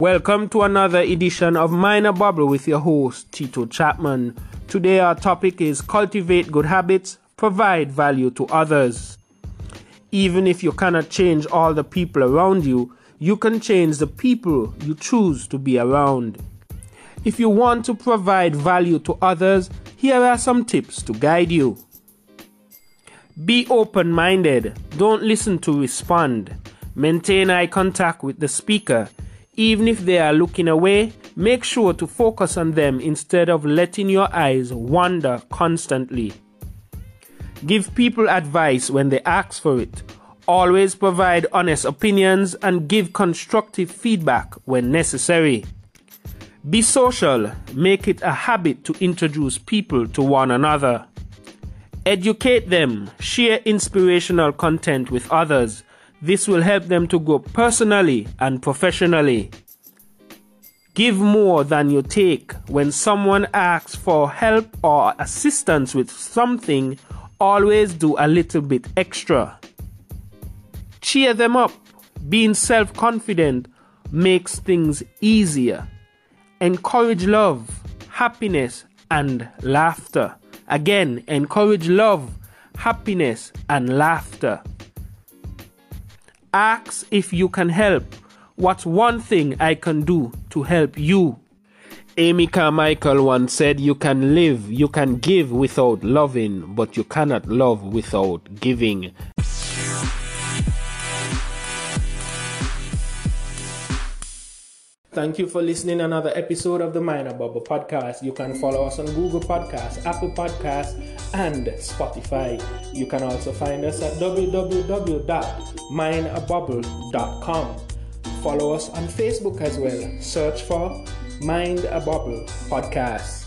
Welcome to another edition of Mind a Bubble with your host, Tito Chapman. Today, our topic is cultivate good habits, provide value to others. Even if you cannot change all the people around you, you can change the people you choose to be around. If you want to provide value to others, here are some tips to guide you. Be open minded, don't listen to respond. Maintain eye contact with the speaker. Even if they are looking away, make sure to focus on them instead of letting your eyes wander constantly. Give people advice when they ask for it. Always provide honest opinions and give constructive feedback when necessary. Be social. Make it a habit to introduce people to one another. Educate them. Share inspirational content with others. This will help them to grow personally and professionally. Give more than you take. When someone asks for help or assistance with something, always do a little bit extra. Cheer them up. Being self confident makes things easier. Encourage love, happiness, and laughter. Again, encourage love, happiness, and laughter. Ask if you can help. What's one thing I can do to help you? Amy Carmichael once said, You can live, you can give without loving, but you cannot love without giving. Thank you for listening another episode of the Mind a Bubble podcast. You can follow us on Google Podcasts, Apple Podcasts, and Spotify. You can also find us at www.mindabubble.com. Follow us on Facebook as well. Search for Mind a Bubble Podcast.